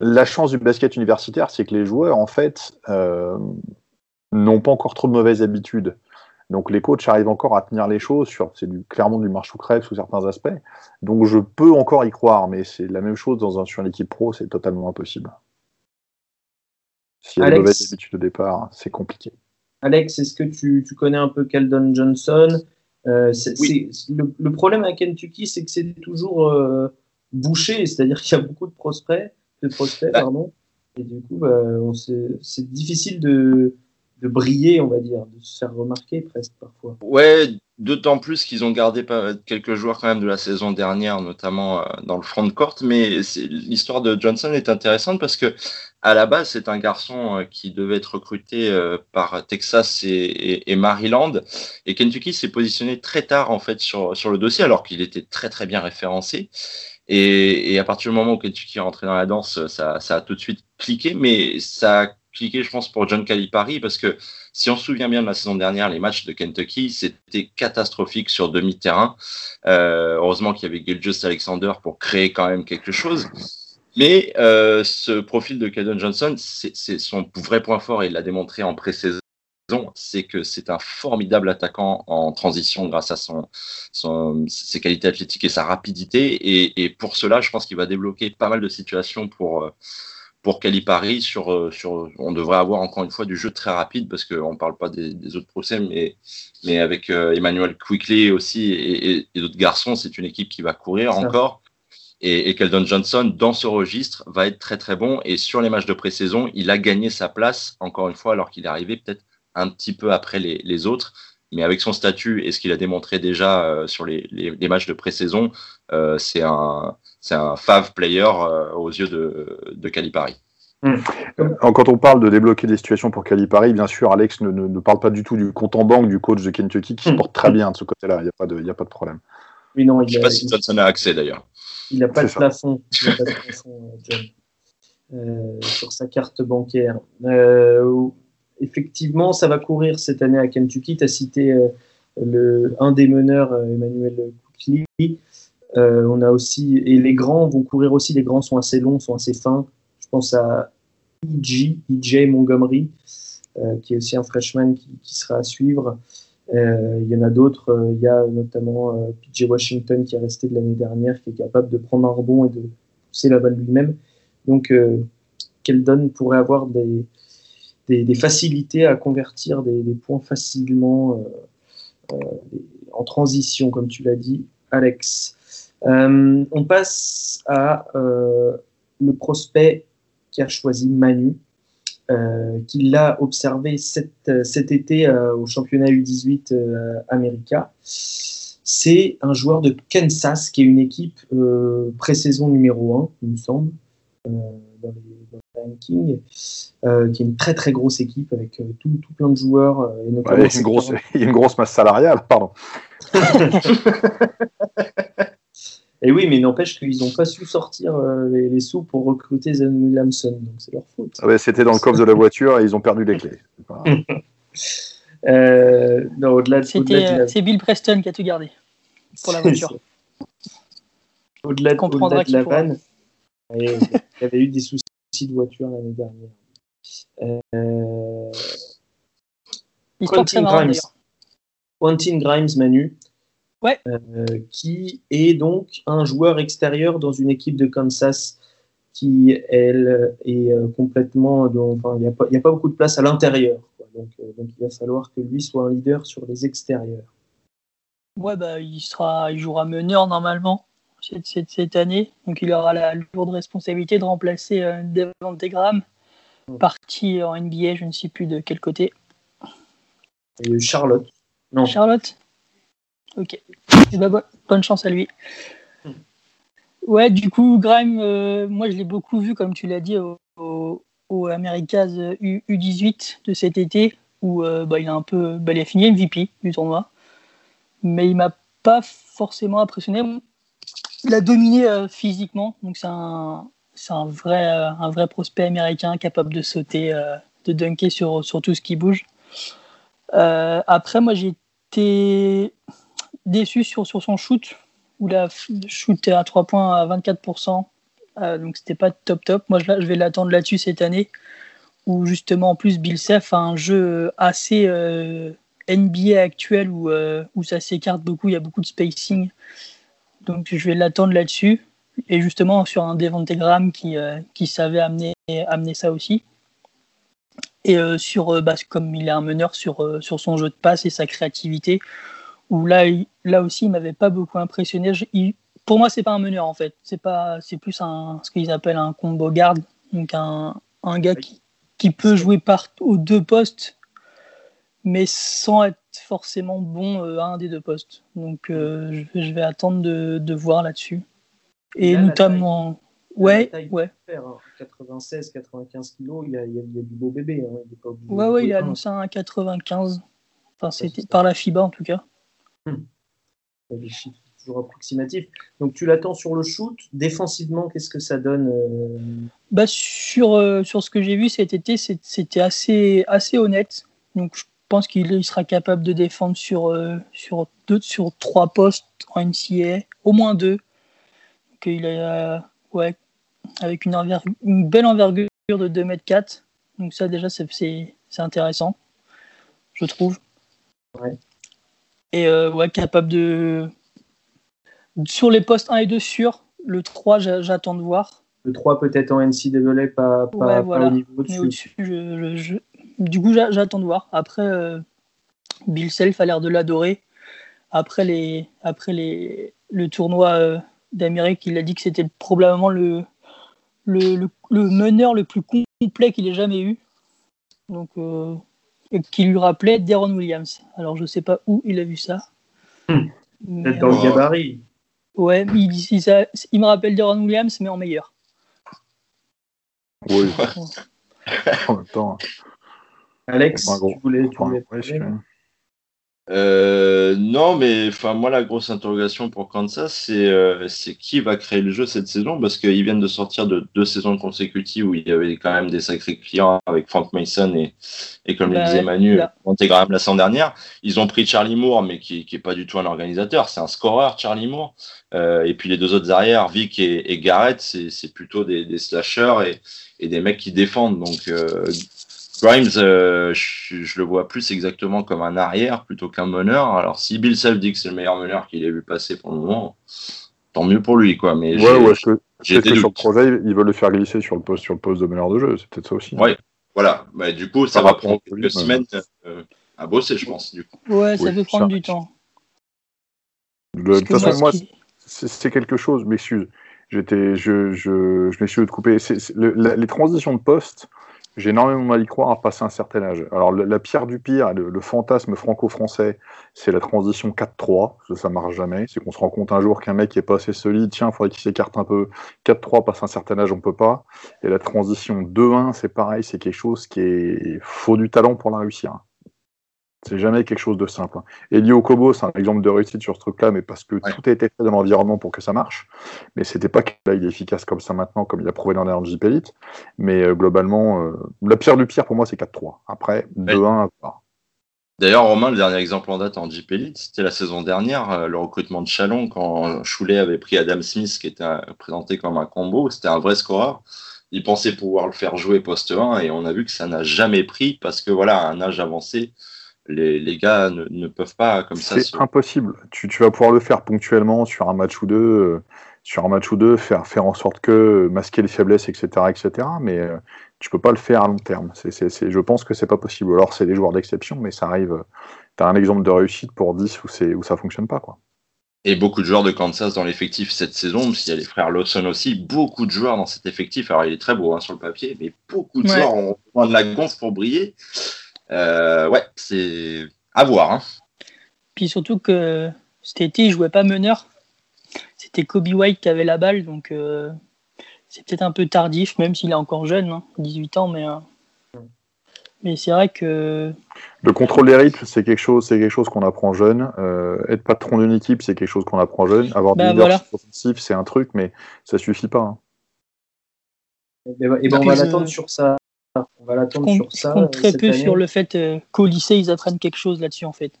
S3: la chance du basket universitaire, c'est que les joueurs, en fait, euh, n'ont pas encore trop de mauvaises habitudes. Donc les coachs arrivent encore à tenir les choses sur, c'est du, clairement du marche ou crève sous certains aspects. Donc je peux encore y croire, mais c'est la même chose dans un, sur une équipe pro, c'est totalement impossible. S'il y a de mauvaises habitudes au départ, c'est compliqué.
S2: Alex, est-ce que tu, connais un peu Keldon Johnson? Euh, le, problème à Kentucky, c'est que c'est toujours euh, bouché, c'est-à-dire qu'il y a beaucoup de prospects de prospects, bah. pardon. Et du coup, bah, c'est difficile de, de briller, on va dire, de se faire remarquer presque parfois.
S5: Ouais, d'autant plus qu'ils ont gardé quelques joueurs quand même de la saison dernière, notamment euh, dans le front de court. Mais l'histoire de Johnson est intéressante parce que à la base, c'est un garçon euh, qui devait être recruté euh, par Texas et, Maryland. Et Kentucky s'est positionné très tard en fait sur, sur le dossier, alors qu'il était très très bien référencé. Et, à partir du moment où Kentucky est rentré dans la danse, ça, ça, a tout de suite cliqué, mais ça je pense, pour John Calipari, parce que si on se souvient bien de la saison dernière, les matchs de Kentucky, c'était catastrophique sur demi-terrain. Euh, heureusement qu'il y avait Gilgis Alexander pour créer quand même quelque chose. Mais euh, ce profil de Caden Johnson, c'est son vrai point fort et il l'a démontré en pré-saison c'est que c'est un formidable attaquant en transition grâce à ses qualités athlétiques et sa rapidité. Et, pour cela, je pense qu'il va débloquer pas mal de situations pour, euh, pour Calipari. Sur, euh, sur, on devrait avoir encore une fois du jeu très rapide parce qu'on ne parle pas des, autres procès, mais, mais avec euh, Emmanuel Quickly aussi et, d'autres garçons, c'est une équipe qui va courir encore. Et, et, Keldon Johnson, dans ce registre, va être très très bon. Et sur les matchs de pré-saison, il a gagné sa place, encore une fois, alors qu'il est arrivé peut-être un petit peu après les, autres. Mais avec son statut et ce qu'il a démontré déjà sur les, les, matchs de pré-saison, c'est un, un fave player aux yeux de, de Calipari.
S3: Quand on parle de débloquer des situations pour Calipari, bien sûr, Alex ne, ne, parle pas du tout du compte en banque du coach de Kentucky qui se porte très bien de ce côté-là. Il n'y a, pas de, a pas de problème.
S5: Oui, non, Je ne sais pas si Johnson a accès d'ailleurs.
S2: Il n'a pas, de plafond, pas de plafond euh, sur sa carte bancaire. Euh, effectivement, ça va courir cette année à Kentucky. Tu as cité euh, le, un des meneurs, Emmanuel Kouchli. on a aussi, et les grands vont courir aussi. Les grands sont assez longs, sont assez fins. Je pense à EJ, EJ Montgomery, euh, qui est aussi un freshman qui, sera à suivre. Euh, il y en a d'autres. Euh, il y a notamment PJ Washington qui est resté de l'année dernière, qui est capable de prendre un rebond et de pousser la balle lui-même. Donc, Keldon pourrait avoir des, des, facilités à convertir des, points facilement en transition, comme tu l'as dit, Alex. on passe à le prospect qui a choisi Manu, euh, qui l'a observé cet, euh, été euh, au championnat U18 America. C'est un joueur de Kansas, qui est une équipe pré-saison numéro 1, il me semble, dans les, rankings, qui est une très très grosse équipe avec tout, tout, plein de joueurs.
S3: et notamment une grosse, il y a une grosse masse salariale, pardon. *laughs*
S2: Et oui, mais n'empêche qu'ils n'ont pas su sortir euh, les, sous pour recruter Zen Williamson, donc c'est leur faute.
S3: Ah c'était dans le coffre de la voiture et ils ont perdu les clés. *laughs*
S2: euh,
S4: c'est Bill Preston qui a tout gardé pour la voiture.
S2: Au-delà de, de, la vanne, il y avait eu des soucis de voiture l'année dernière. Euh... Quentin Grimes. Quentin Grimes, Manu, euh, qui est donc un joueur extérieur dans une équipe de Kansas qui, elle, est euh, complètement. enfin, il n'y a, a, pas beaucoup de place à l'intérieur. Donc, euh, donc, il va falloir que lui soit un leader sur les extérieurs.
S4: Ouais, bah, il, sera, il jouera meneur normalement cette, cette, cette, année. Donc, il aura la lourde responsabilité de remplacer euh, Devante Graham, parti en NBA, je ne sais plus de quel côté.
S2: Et Charlotte.
S4: Non. Charlotte Ok. Eh ben, bonne chance à lui. Hmm. Ouais, du coup, Grime, euh, moi je l'ai beaucoup vu, comme tu l'as dit, au, au, Americas U, 18 de cet été, où euh, bah, il, a un peu, bah, il a fini MVP du tournoi. Mais il m'a pas forcément impressionné. Il a dominé euh, physiquement, donc c'est un, un, vrai, prospect américain capable de sauter, de dunker sur, tout ce qui bouge. après, moi j'ai été déçu sur, son shoot, où la shoot à 3 points à 24%. Euh, donc c'était pas top top. Moi je, vais l'attendre là-dessus cette année, où justement en plus Bill Self a un jeu assez euh, NBA actuel où, euh, où ça s'écarte beaucoup, il y a beaucoup de spacing. Donc je vais l'attendre là-dessus. Et justement sur un Devante Graham qui, qui savait amener, amener ça aussi. Et sur, bah, comme il est un meneur sur, sur son jeu de passe et sa créativité, où là, là aussi, il m'avait pas beaucoup impressionné. pour moi, c'est pas un meneur en fait. C'est pas, c'est plus un, ce qu'ils appellent un combo garde, donc un, un gars qui, qui peut jouer par, aux deux postes, mais sans être forcément bon euh, à un des deux postes. Donc, euh, je, vais attendre de, de voir là-dessus. Et notamment, ouais, ouais.
S2: 96, 95 kilos, il y a, il y a, du beau bébé. Hein.
S4: Il pas ouais, ouais, il a annoncé un 95. Enfin, c'était par la FIBA en tout cas.
S2: Des chiffres toujours approximatifs. Donc tu l'attends sur le shoot. Défensivement, qu'est-ce que ça donne euh
S4: bah, sur, euh, sur ce que j'ai vu cet été, c'était assez, assez honnête. Donc je pense qu'il sera capable de défendre sur, euh, sur, deux, sur trois postes en NCA, au moins deux. il a, ouais, avec une, une belle envergure de 2 m 4. Donc ça déjà c'est intéressant, je trouve. Ouais. Et euh, ouais, capable de. Sur les postes 1 et 2 sur le 3, j'attends de voir.
S2: Le 3 peut-être en NCAA, pas, pas, pas au niveau
S4: dessus. Du coup, j'attends de voir. Après, euh, Bill Self a l'air de l'adorer. Après, les, après les, le tournoi euh, d'Amérique, il a dit que c'était probablement le, le, le, meneur le plus complet qu'il ait jamais eu. Donc, qui lui rappelait Deron Williams. Alors je sais pas où il a vu ça.
S2: Hmm. Peut-être dans le gabarit.
S4: Ouais, il, il, il, me rappelle Deron Williams, mais en meilleur.
S3: Oui. en même temps.
S2: Alex, tu voulais, tu voulais
S5: euh, non, mais enfin moi la grosse interrogation pour Kansas, c'est euh, c'est qui va créer le jeu cette saison? Parce qu'ils viennent de sortir de deux saisons consécutives où il y avait quand même des sacrés clients avec Frank Mason et, et comme le bah, disait Manu, Graham la semaine dernière. Ils ont pris Charlie Moore, mais qui qui est pas du tout un organisateur, c'est un scoreur Charlie Moore. Euh, et puis les deux autres arrières, Vic et, et Garrett, c'est plutôt des, des slashers et, et des mecs qui défendent. Donc euh, Grimes, euh, je, le vois plus exactement comme un arrière plutôt qu'un meneur. Alors, si Bill Self dit que c'est le meilleur meneur qu'il ait vu passer pour le moment, tant mieux pour lui, quoi. Mais
S3: ouais, ouais, que, sur le projet, ils veulent le faire glisser sur le poste, sur le poste de meneur de jeu. C'est peut-être ça aussi.
S5: Oui, voilà. Bah, du coup, ça, va prendre quelques semaines euh, à bosser, je pense. Du coup.
S4: Ouais, ça peut prendre du temps.
S3: De toute façon, moi, c'est quelque chose, m'excuse. J'étais, je, je, je m'excuse de couper. les transitions de poste, j'ai énormément mal y croire à passer un certain âge. Alors, la, pierre du pire, le, fantasme franco-français, c'est la transition 4-3. Ça, ça marche jamais. C'est qu'on se rend compte un jour qu'un mec est pas assez solide, tiens, il faudrait qu'il s'écarte un peu. 4-3, passe un certain âge, on peut pas. Et la transition 2-1, c'est pareil, c'est quelque chose qui est faut du talent pour la réussir. C'est jamais quelque chose de simple. Elio Kobo, c'est un exemple de réussite sur ce truc-là, mais parce que tout a été fait dans l'environnement pour que ça marche. Mais c'était pas qu'il est efficace comme ça maintenant, comme il a prouvé dans l'Energy Elite. Mais euh, globalement, euh, la pierre du pire pour moi, c'est 4-3. Après, 2-1
S5: D'ailleurs, Romain, le dernier exemple en date en Jeep Elite, c'était la saison dernière, euh, le recrutement de Chalon, quand Choulet avait pris Adam Smith, qui était présenté comme un combo. C'était un vrai scoreur. Il pensait pouvoir le faire jouer poste 1 et on a vu que ça n'a jamais pris parce que voilà, à un âge avancé, les, les gars ne, ne, peuvent pas comme ça.
S3: C'est impossible. Tu, tu, vas pouvoir le faire ponctuellement sur un match ou deux, euh, sur un match ou deux, faire, faire en sorte que masquer les faiblesses, etc., etc. Mais euh, tu peux pas le faire à long terme. C'est, c'est, c'est, je pense que c'est pas possible. Alors c'est des joueurs d'exception, mais ça arrive. Tu as un exemple de réussite pour 10 où, c'est, où ça fonctionne pas, quoi.
S5: Et beaucoup de joueurs de Kansas dans l'effectif cette saison, parce qu'il y a les frères Lawson aussi, beaucoup de joueurs dans cet effectif. Alors il est très beau hein, sur le papier, mais beaucoup de ouais. joueurs ont besoin de la gonfle pour briller. Euh, ouais, c'est à voir. Hein.
S4: Puis surtout que cet été, il jouait pas meneur. C'était Kobe White qui avait la balle, donc euh, c'est peut-être un peu tardif, même s'il est encore jeune, hein, 18 ans, mais, euh, mais c'est vrai que.
S3: Le contrôle des rythmes, c'est quelque chose, c'est quelque chose qu'on apprend jeune. Euh, être patron d'une équipe, c'est quelque chose qu'on apprend jeune. Avoir bah, des leaders offensifs, c'est un truc, mais ça suffit pas. Hein.
S2: Et ben, et ben on va l'attendre sur ça on va l'attendre sur ça.
S4: compte très peu sur le fait euh, qu'au lycée, ils apprennent quelque chose là-dessus, en fait.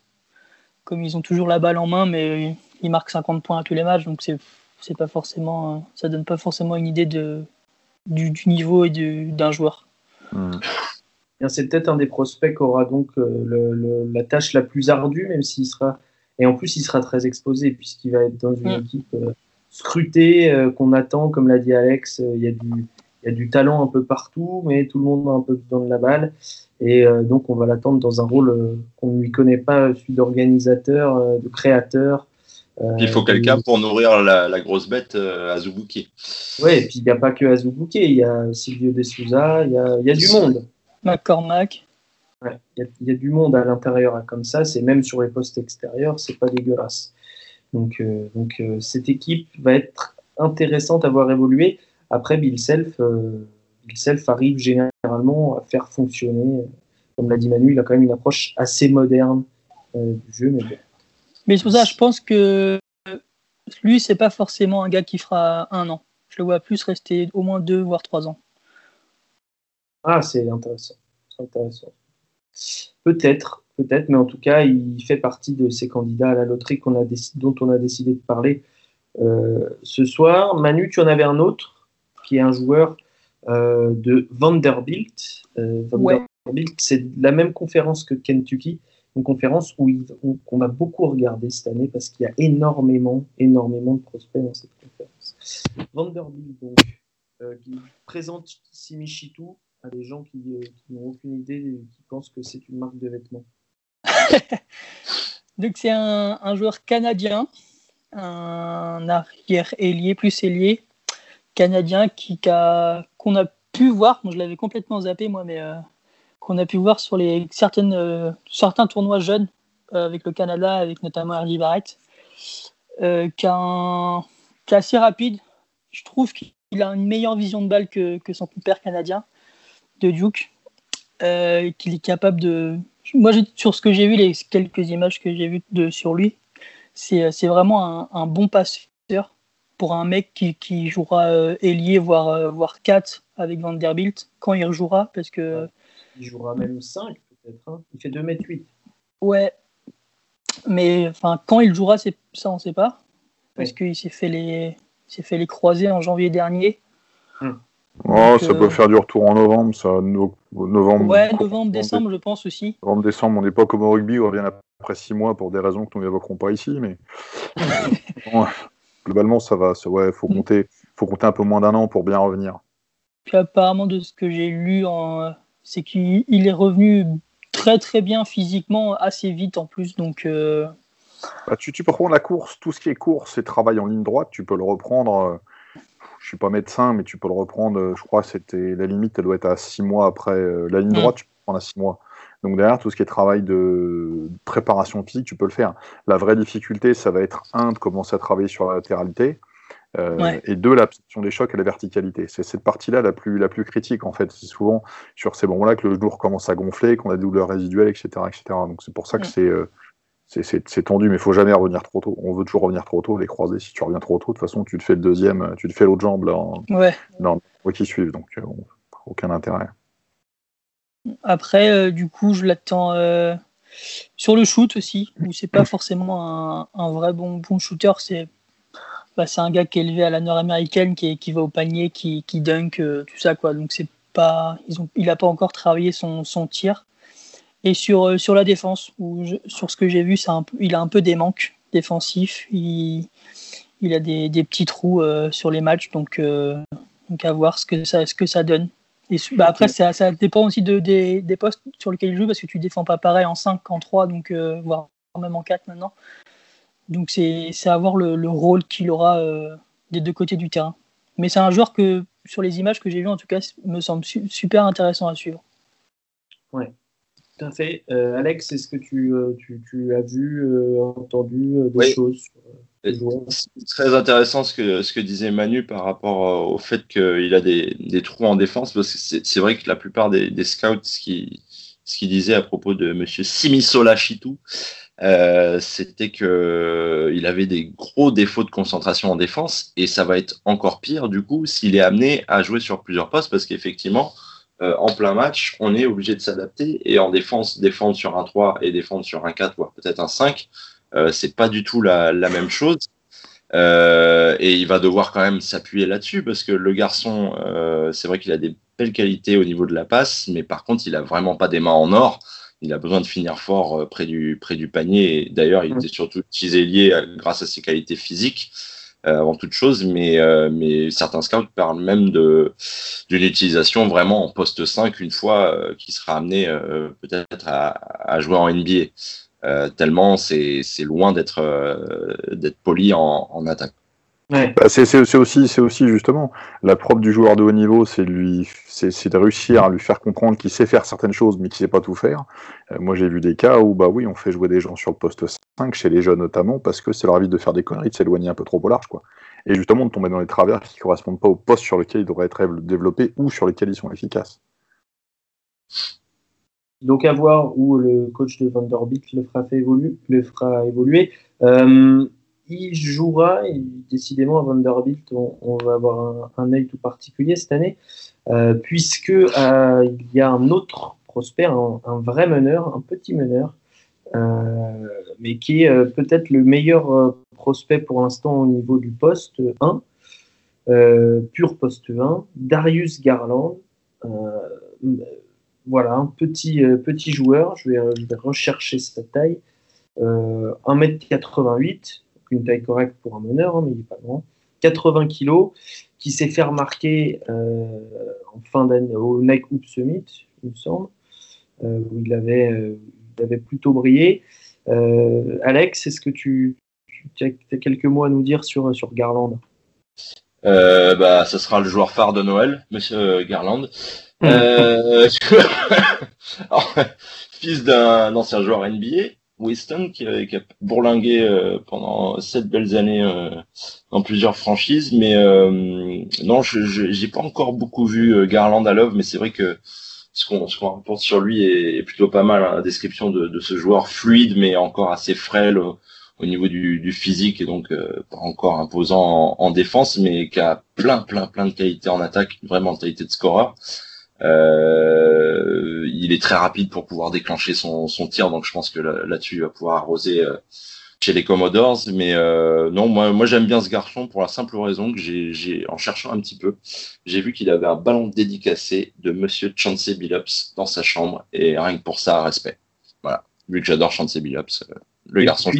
S4: Comme ils ont toujours la balle en main, mais ils marquent 50 points à tous les matchs, donc c'est, c'est pas forcément, euh, ça donne pas forcément une idée de, du, niveau et d'un joueur.
S2: Hmm. C'est peut-être un des prospects qui aura donc euh, le, la tâche la plus ardue, même s'il sera. Et en plus, il sera très exposé, puisqu'il va être dans une hmm. équipe scrutée, qu'on attend, comme l'a dit Alex, il y a du il y a du talent un peu partout, mais tout le monde a un peu besoin de la balle. Et euh, donc, on va l'attendre dans un rôle euh, qu'on ne lui connaît pas, celui d'organisateur, euh, de créateur.
S5: il faut quelqu'un pour nourrir la, grosse bête Azubuke.
S2: Oui, et puis il n'y a pas que Azubuke, il y a Silvio De Souza, il y a, il y a du monde.
S4: McCormack.
S2: Ouais, il, y a, du monde à l'intérieur hein, comme ça, c'est même sur les postes extérieurs, c'est pas dégueulasse. Donc, donc cette équipe va être intéressante à voir évoluer. Après, Bill Self, euh, Bill Self arrive généralement à faire fonctionner, comme l'a dit Manu, il a quand même une approche assez moderne euh, du jeu. Mais, bon.
S4: mais c'est pour ça, je pense que lui, c'est pas forcément un gars qui fera un an. Je le vois plus rester au moins deux, voire trois ans.
S2: Ah, c'est intéressant. intéressant. Peut-être, peut-être, mais en tout cas, il fait partie de ces candidats à la loterie a dont on a décidé de parler euh, ce soir. Manu, tu en avais un autre? Qui est un joueur euh, de Vanderbilt. Euh, Vanderbilt, c'est la même conférence que Kentucky, une conférence où qu'on a beaucoup regardé cette année parce qu'il y a énormément, énormément de prospects dans cette conférence. Vanderbilt, donc, euh, qui présente Simichitu à des gens qui, n'ont aucune idée et qui pensent que c'est une marque de vêtements. *laughs*
S4: donc, c'est un, un, joueur canadien, un arrière ailier, plus ailier, canadien qui qu'on a pu voir. je l'avais complètement zappé moi, mais euh, qu'on a pu voir sur les certaines, certains tournois jeunes avec le Canada, avec notamment Hardy Barrett, qui, est assez rapide. Je trouve qu'il a une meilleure vision de balle que, que son père canadien de Duke, qu'il est capable de. Moi, sur ce que j'ai vu, les quelques images que j'ai vues de, sur lui, c'est vraiment un, bon passeur pour un mec qui, qui jouera euh, ailier, voire, euh, voire 4 avec Vanderbilt, quand il rejouera. Parce que...
S2: Il jouera même 5 peut-être. Hein. Il fait 2m8.
S4: Ouais. Mais enfin, quand il jouera, ça on ne sait pas. Parce qu'il s'est fait, les... fait les croisés en janvier dernier.
S3: Hum. Oh, ça peut euh, faire du retour en novembre, ça. novembre,
S4: ouais, novembre, décembre, je pense aussi.
S3: Novembre, décembre, on n'est pas comme au rugby, on revient après six mois pour des raisons que nous n'évoquerons pas ici, mais *laughs* globalement, ça va. ouais, faut compter, faut compter un peu moins d'un an pour bien revenir.
S4: Puis apparemment, de ce que j'ai lu, c'est qu'il est revenu très très bien physiquement, assez vite en plus, donc. Euh,
S3: bah, tu, tu, peux reprendre la course, tout ce qui est course et travail en ligne droite, tu peux le reprendre. Euh, je suis pas médecin, mais tu peux le reprendre. Euh, je crois que c'était la limite, elle doit être à six mois après la ligne mm. droite. Tu peux prendre à six mois. Donc derrière, tout ce qui est travail de préparation physique, tu peux le faire. La vraie difficulté, ça va être, un, de commencer à travailler sur la latéralité, euh, et deux, l'absorption des chocs et la verticalité. C'est cette partie-là la plus, la plus critique, en fait. C'est souvent sur ces moments-là que le genou commence à gonfler, qu'on a des douleurs résiduelles, etc. etc. Donc c'est pour ça que euh, c'est c'est tendu, mais il faut jamais revenir trop tôt. On veut toujours revenir trop tôt, les croisés. Si tu reviens trop tôt, de toute façon, tu te fais le deuxième, tu te fais l'autre jambe là, en,
S4: ouais.
S3: dans qui suivent. Donc, euh, aucun intérêt.
S4: Après, euh, du coup, je l'attends euh, sur le shoot aussi, où c'est pas forcément un, vrai bon, bon shooter. C'est bah, un gars qui est élevé à la nord-américaine, qui, qui va au panier, qui, qui dunk, euh, tout ça. quoi. Donc, pas, ils ont, il n'a pas encore travaillé son, son tir. Et sur, sur la défense, sur ce que j'ai vu, un il a un peu des manques défensifs. Il, il a des, des petits trous sur les matchs. Donc, donc, à voir ce que ça, ce que ça donne. Et bah après, ça, ça, dépend aussi de, des, des, postes sur lesquels il joue parce que tu défends pas pareil en 5 qu'en 3, donc, euh, voire même en 4 maintenant. Donc c'est à voir le, le rôle qu'il aura euh, des deux côtés du terrain. Mais c'est un joueur que, sur les images que j'ai vues, en tout cas, me semble super intéressant à suivre.
S2: Ouais, tout à fait. Euh, Alex, est-ce que tu, tu, tu, as vu, entendu des choses
S5: très intéressant ce que, ce que disait Manu par rapport euh, au fait qu'il a des, des, trous en défense, parce que c'est vrai que la plupart des, des scouts, ce qu'ils ce qu disaient à propos de Monsieur Simisola Chitou, euh, c'était qu'il euh, avait des gros défauts de concentration en défense, et ça va être encore pire du coup s'il est amené à jouer sur plusieurs postes, parce qu'effectivement, euh, en plein match, on est obligé de s'adapter, et en défense, défendre sur un 3 et défendre sur un 4, voire peut-être un 5, euh, c'est pas du tout la, même chose. Euh, et il va devoir quand même s'appuyer là-dessus parce que le garçon, euh, c'est vrai qu'il a des belles qualités au niveau de la passe, mais par contre, il a vraiment pas des mains en or. Il a besoin de finir fort près du, près du panier. D'ailleurs, il était surtout lié grâce à ses qualités physiques avant toute chose, mais, mais certains scouts parlent même d'une utilisation vraiment en poste 5 une fois qu'il sera amené peut-être à, à, jouer en NBA. Euh, tellement c'est loin d'être euh, d'être poli en, en attaque.
S3: Ouais. Bah, c'est aussi, c'est aussi justement la propre du joueur de haut niveau, c'est lui, c'est de réussir à lui faire comprendre qu'il sait faire certaines choses, mais qu'il sait pas tout faire. Euh, moi, j'ai vu des cas où, bah oui, on fait jouer des gens sur le poste 5 chez les jeunes notamment, parce que c'est leur envie de faire des conneries, de s'éloigner un peu trop au large, quoi. Et justement de tomber dans les travers qui correspondent pas au poste sur lequel ils devraient être développés ou sur lesquels ils sont efficaces.
S2: Donc à voir où le coach de fera, fait évoluer, le fera évoluer. Euh, il jouera, et décidément à Vanderbilt, on, va avoir un, œil tout particulier cette année, euh, puisque euh, il y a un autre prospect, un, vrai meneur, un petit meneur, mais qui est peut-être le meilleur prospect pour l'instant au niveau du poste 1, pur poste 1, Darius Garland voilà, un petit, euh, joueur. Je vais, euh, je vais rechercher sa taille. 1m88, euh, une taille correcte pour un meneur, hein, mais il n'est pas grand. 80 kg, qui s'est fait remarquer en fin d'année au Nike Hoop Summit, il me semble, où il avait, plutôt brillé. Alex, est-ce que tu, as quelques mots à nous dire sur, Garland?
S5: Bah, ce sera le joueur phare de Noël, Monsieur Garland. Euh, *laughs* *laughs* fils d'un ancien joueur NBA, Winston, qui, qui a bourlingué euh, pendant sept belles années euh, dans plusieurs franchises. Mais euh, non, j'ai pas encore beaucoup vu Garland à Love, mais c'est vrai que ce qu'on rapporte sur lui est, plutôt pas mal. Hein, la description de, ce joueur fluide, mais encore assez frêle au, niveau du, physique et donc pas encore imposant en, en, défense, mais qui a plein plein plein de qualités en attaque, vraiment de qualité de scoreur. Euh, il est très rapide pour pouvoir déclencher son, son tir, donc je pense que là-dessus il va pouvoir arroser euh, chez les Commodores. Mais euh, non, moi, moi j'aime bien ce garçon pour la simple raison que j'ai, en cherchant un petit peu, j'ai vu qu'il avait un ballon dédicacé de Monsieur Chancey Billups dans sa chambre et rien que pour ça, respect. Voilà, vu que j'adore Chancey Billups, le garçon.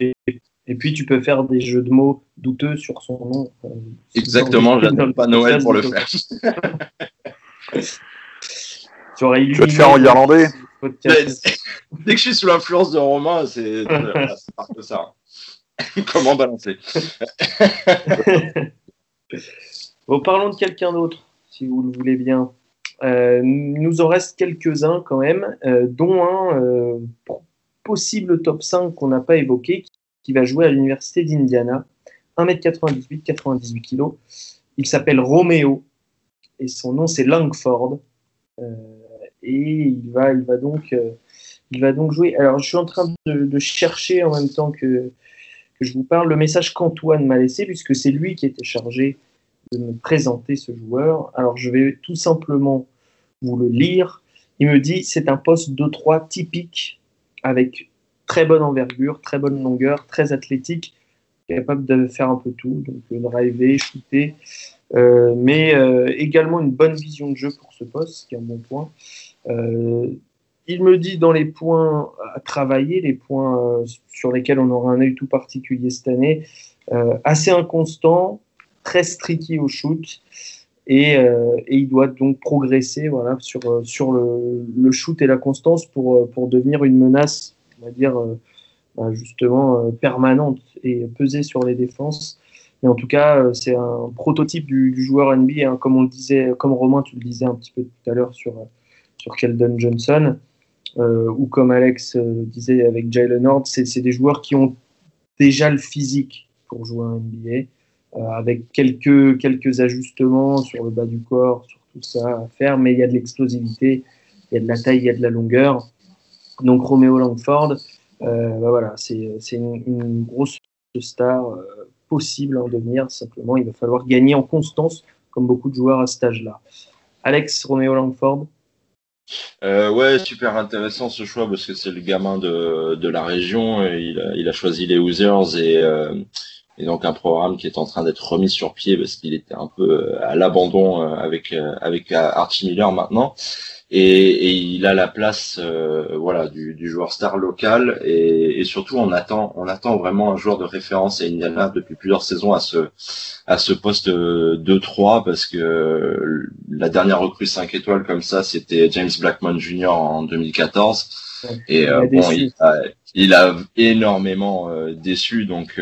S2: et puis tu peux faire des jeux de mots douteux sur son nom.
S5: Exactement, j'attends pas Noël pour le faire. *laughs*
S3: tu vas te faire en irlandais
S5: Dès que je suis sous l'influence de Romain, c'est part que *laughs* ça. *laughs* Comment balancer *laughs*
S2: Bon, parlons de quelqu'un d'autre, si vous le voulez bien. Euh, nous en reste quelques-uns quand même, euh, dont un euh, possible top 5 qu'on n'a pas évoqué, qui va jouer à l'université d'Indiana, 1m98, 98 kg. Il s'appelle Roméo et son nom c'est Langford. Euh, et il va, il va donc, euh, il va donc jouer. Alors je suis en train de, chercher en même temps que, que je vous parle le message qu'Antoine m'a laissé puisque c'est lui qui était chargé de me présenter ce joueur. Alors je vais tout simplement vous le lire. Il me dit c'est un poste 2-3 typique avec très bonne envergure, très bonne longueur, très athlétique, capable de faire un peu tout, donc driver, shooter, euh, mais euh, également une bonne vision de jeu pour ce poste, ce qui est un bon point. Euh, il me dit dans les points à travailler, les points sur lesquels on aura un œil tout particulier cette année, assez inconstant, très streaky au shoot, et, il doit donc progresser voilà, sur, sur le, le, shoot et la constance pour, pour devenir une menace, on va dire, bah, justement permanente et peser sur les défenses mais en tout cas, euh, c'est un prototype du, joueur NBA, hein, comme on le disait, comme Romain, tu le disais un petit peu tout à l'heure sur, sur Keldon Johnson, euh, ou comme Alex euh, le disait avec Jalen Horde, c'est des joueurs qui ont déjà le physique pour jouer un NBA, avec quelques, quelques ajustements sur le bas du corps, sur tout ça à faire, mais il y a de l'explosivité, il y a de la taille, il y a de la longueur. Donc Romeo Langford, bah voilà, c'est une, une, grosse star possible en devenir. Simplement, il va falloir gagner en constance, comme beaucoup de joueurs à cet âge-là. Alex Romeo Langford.
S5: Euh, ouais, super intéressant ce choix parce que c'est le gamin de, de la région. Et il, a, choisi les Hoosiers et, euh, et donc un programme qui est en train d'être remis sur pied parce qu'il était un peu à l'abandon euh, avec avec Archie Miller maintenant et, et, il a la place euh, voilà du, du, joueur star local. Et, et, surtout on attend on attend vraiment un joueur de référence. À Indiana depuis plusieurs saisons à ce à ce poste 2-3 parce que la dernière recrue 5 étoiles comme ça c'était James Blackmon Jr en 2014 et euh, bon il a, il a énormément euh, déçu. Donc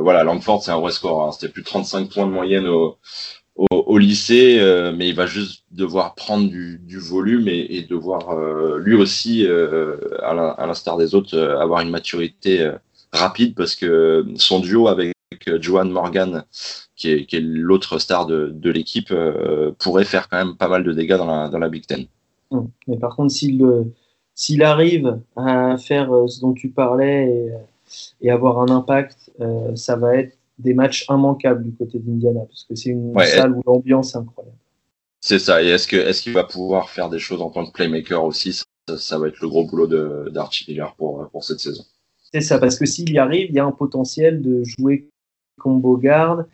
S5: voilà Langford c'est un vrai score hein. c'était plus de 35 points de moyenne au au, lycée, euh, mais il va juste devoir prendre du, volume et, devoir euh, lui aussi, euh, à l'instar des autres, avoir une maturité rapide parce que son duo avec Joan Morgan, qui est, l'autre star de, l'équipe, pourrait faire quand même pas mal de dégâts dans la, Big Ten.
S2: Hum. Mais par contre, s'il arrive à faire ce dont tu parlais et avoir un impact, ça va être des matchs immanquables du côté d'Indiana, parce que c'est une salle où l'ambiance est incroyable.
S5: C'est ça. Et est-ce que est-ce qu'il va pouvoir faire des choses en tant que playmaker aussi? Ça, ça va être le gros boulot d'Archie Miller pour, pour cette saison.
S2: C'est ça, parce que s'il y arrive, il y a un potentiel de jouer combo garde,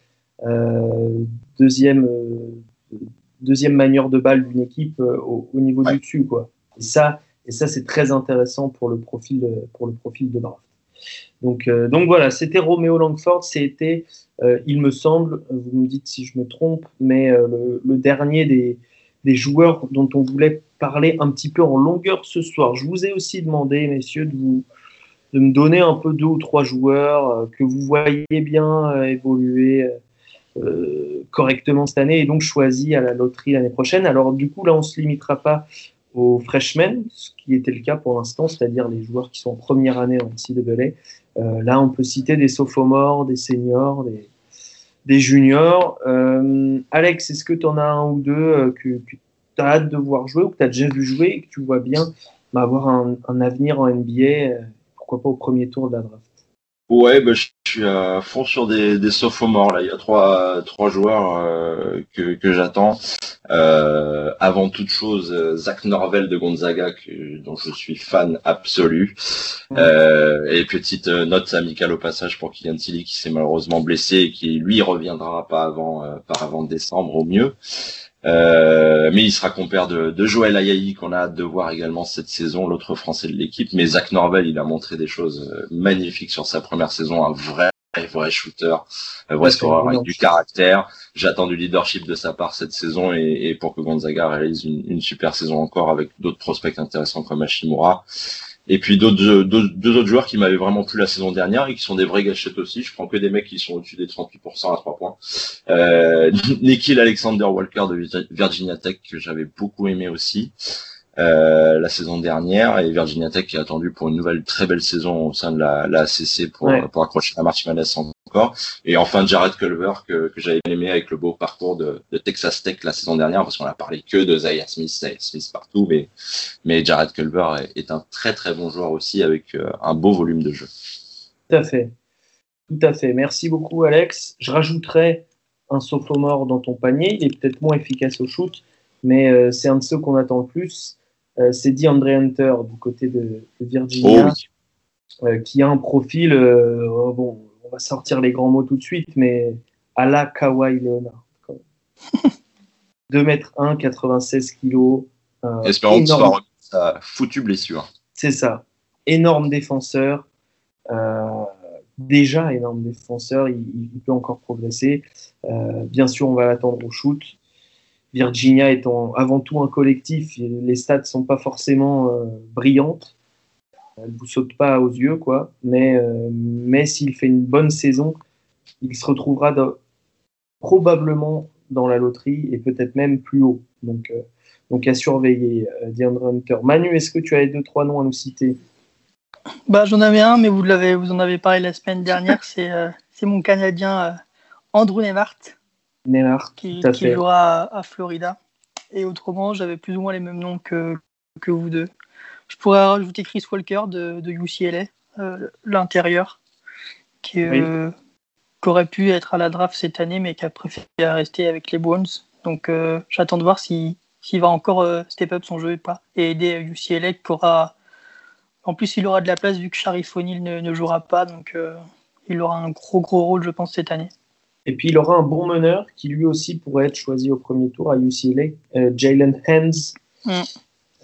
S2: euh, deuxième, euh, deuxième manière de balle d'une équipe euh, au, niveau du dessus. Quoi. Et ça, et ça c'est très intéressant pour le profil, pour le profil de draft. Donc, euh, donc voilà, c'était Roméo Langford, c'était, euh, il me semble, vous me dites si je me trompe, mais euh, le, dernier des, joueurs dont on voulait parler un petit peu en longueur ce soir. Je vous ai aussi demandé, messieurs, de, me donner un peu deux ou trois joueurs que vous voyez bien évoluer correctement cette année et donc choisi à la loterie l'année prochaine. Alors du coup, là, on se limitera pas aux freshmen, ce qui était le cas pour l'instant, c'est-à-dire les joueurs qui sont en première année en NCAA. Euh, là, on peut citer des sophomores, des seniors, des, juniors. Euh, Alex, est-ce que tu en as un ou deux euh, que, tu as hâte de voir jouer ou que tu as déjà vu jouer et que tu vois bien avoir un, un, avenir en NBA, euh, pourquoi pas au premier tour de la draft?
S5: Ouais, bah, je suis à fond sur des, des sophomores. Là. Il y a trois, trois joueurs euh, que, que j'attends. Euh, avant toute chose, Zach Norvel de Gonzaga, que, dont je suis fan absolu. Euh, et petite note amicale au passage pour Kylian Tilly qui s'est malheureusement blessé et qui lui reviendra pas avant, euh, pas avant décembre au mieux. Euh, mais il sera compère de, de Joël Ayayi qu'on a hâte de voir également cette saison, l'autre français de l'équipe. Mais Zach Norvel, il a montré des choses euh, magnifiques sur sa première saison, un vrai vrai shooter, un vrai scoreur avec du caractère. J'attends du leadership de sa part cette saison et, et pour que Gonzaga réalise une, une, super saison encore avec d'autres prospects intéressants comme Hashimura. Et puis deux autres joueurs qui m'avaient vraiment plu la saison dernière et qui sont des vrais gâchettes aussi. Je prends que des mecs qui sont au-dessus des 38% à 3 points. Euh, *laughs* Nikhil Alexander Walker de Virginia Tech que j'avais beaucoup aimé aussi. Euh, la saison dernière et Virginia Tech qui a attendu pour une nouvelle très belle saison au sein de la, la ACC pour, ouais. pour accrocher la marche Madness encore. Et enfin Jared Culver que, que j'avais aimé avec le beau parcours de, de, Texas Tech la saison dernière parce qu'on a parlé que de Zaire Smith, Zaire Smith partout, mais, mais Jared Culver est, est un très très bon joueur aussi avec euh, un beau volume de jeu.
S2: Tout à fait. Tout à fait. Merci beaucoup Alex. Je rajouterai un sophomore dans ton panier. Il est peut-être moins efficace au shoot, mais euh, c'est un de ceux qu'on attend le plus. Euh, c'est DeAndre Hunter du côté de, de Virginia, oh, oui. euh, qui a un profil, euh, bon, on va sortir les grands mots tout de suite, mais à la Kawhi Leonard. 2 *laughs* mètres 1, 96 kilos.
S5: Espérons que sa foutue blessure.
S2: C'est ça. Énorme défenseur. déjà énorme défenseur. Il, il, peut encore progresser. bien sûr, on va l'attendre au shoot. Virginia étant avant tout un collectif, les stats sont pas forcément euh, brillantes. Elles vous sautent pas aux yeux, quoi. Mais, euh, mais s'il fait une bonne saison, il se retrouvera probablement dans la loterie et peut-être même plus haut. Donc, euh, donc à surveiller, DeAndre Hunter. Manu, est-ce que tu as deux, trois noms à nous citer?
S4: Bah, J'en avais un, mais vous, l'avez, vous en avez parlé la semaine dernière. c'est, c'est mon Canadien Andrew Nevart.
S2: Neymar,
S4: qui, qui jouera à, à, Florida. Et autrement, j'avais plus ou moins les mêmes noms que, que vous deux. Je pourrais rajouter Chris Walker de, de UCLA, euh, l'intérieur, qui, oui. euh, qui, aurait pu être à la draft cette année, mais qui a préféré rester avec les Browns. Donc euh, j'attends de voir s'il si, va encore step up son jeu et pas, et aider UCLA qui aura. En plus, il aura de la place vu que Sharif O'Neal ne, ne, jouera pas, donc il aura un gros gros rôle, je pense, cette année.
S2: Et puis il aura un bon meneur qui lui aussi pourrait être choisi au premier tour à UCLA, euh, Jalen Hands, mm.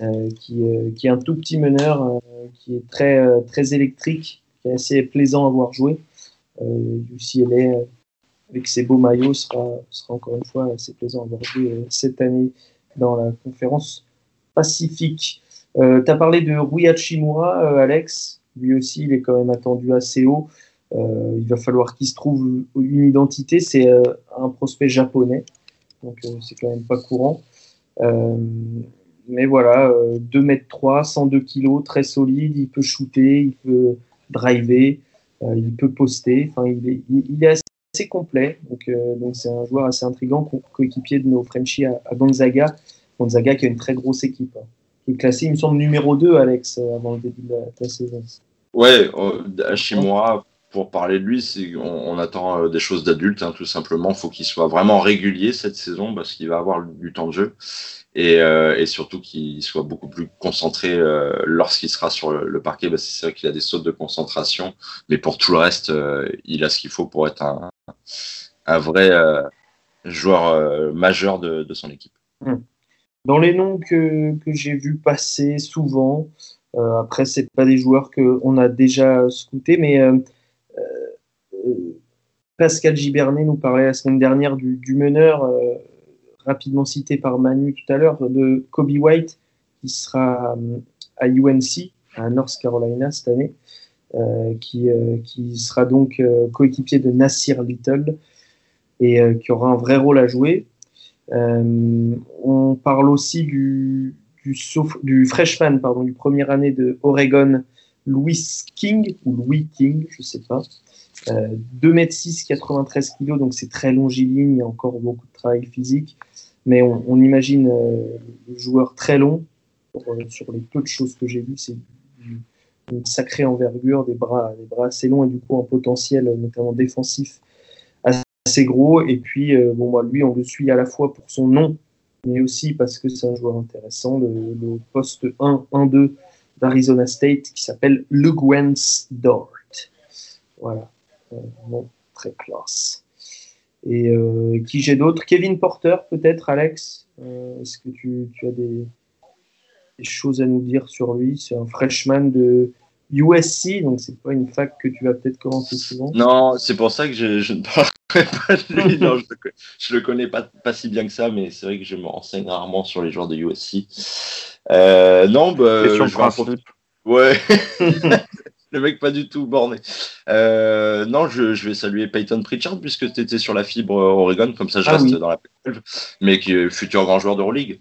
S2: euh, qui, euh, qui, est un tout petit meneur qui est très, très électrique, qui est assez plaisant à voir jouer. UCLA, avec ses beaux maillots, sera, sera encore une fois assez plaisant à voir jouer cette année dans la conférence Pacifique. tu as parlé de Rui Hachimura, Alex. Lui aussi, il est quand même attendu assez haut. Euh, il va falloir qu'il se trouve une identité. C'est euh, un prospect japonais, donc euh, c'est quand même pas courant. mais voilà, 2 mètres 3, 102 kilos, très solide. Il peut shooter, il peut driver, il peut poster. Enfin, il est, assez complet. Donc, c'est un joueur assez intrigant, coéquipier de nos Frenchies à, à, Gonzaga. Gonzaga qui a une très grosse équipe, hein, qui est classé, il me semble, numéro 2, Alex, avant le début de la, de la saison.
S5: Ouais, chez moi, pour parler de lui, on, attend euh, des choses d'adultes, hein, tout simplement. Il faut qu'il soit vraiment régulier cette saison parce qu'il va avoir du temps de jeu et, euh, surtout qu'il soit beaucoup plus concentré euh, lorsqu'il sera sur le, parquet. Bah, c'est vrai qu'il a des sautes de concentration, mais pour tout le reste, il a ce qu'il faut pour être un, vrai joueur majeur de, son équipe.
S2: Hum. Dans les noms que, que j'ai vu passer souvent, après c'est pas des joueurs qu'on a déjà scoutés, mais Pascal Gibernet nous parlait la semaine dernière du, meneur, euh, rapidement cité par Manu tout à l'heure, de Kobe White, qui sera euh, à UNC, à North Carolina cette année, euh, qui, sera donc coéquipier de Nassir Little. et qui aura un vrai rôle à jouer. on parle aussi du, freshman, pardon, du première année de Oregon, Louis King, ou Louis King, je sais pas. 2m6, 93 kg, donc c'est très longiligne, il y a encore beaucoup de travail physique, mais on, imagine le joueur très long. sur les peu de choses que j'ai vues, c'est une sacrée envergure, des bras, des bras assez longs et du coup un potentiel notamment défensif assez gros. Et puis, euh, bon, moi, lui, on le suit à la fois pour son nom, mais aussi parce que c'est un joueur intéressant, le, poste 1-1-2 d'Arizona State qui s'appelle Le Gwens Dort. Voilà, euh, très classe. Et euh, qui j'ai d'autres Kevin Porter, peut-être, Alex? Est-ce que tu, tu as des, des choses à nous dire sur lui? C'est un freshman de USC, donc c'est pas une fac que tu vas peut-être commencer souvent.
S5: Non, c'est pour ça que je, ne parlerai pas de lui. Non, je, le connais pas, pas si bien que ça, mais c'est vrai que je me renseigne rarement sur les joueurs de USC. Euh, non, bah,
S3: le principe.
S5: Ouais. *laughs* le mec pas du tout borné. Euh, non, je, vais saluer Peyton Pritchard puisque tu étais sur la fibre Oregon, comme ça je ah reste dans la mais qui est futur grand joueur de Euroleague.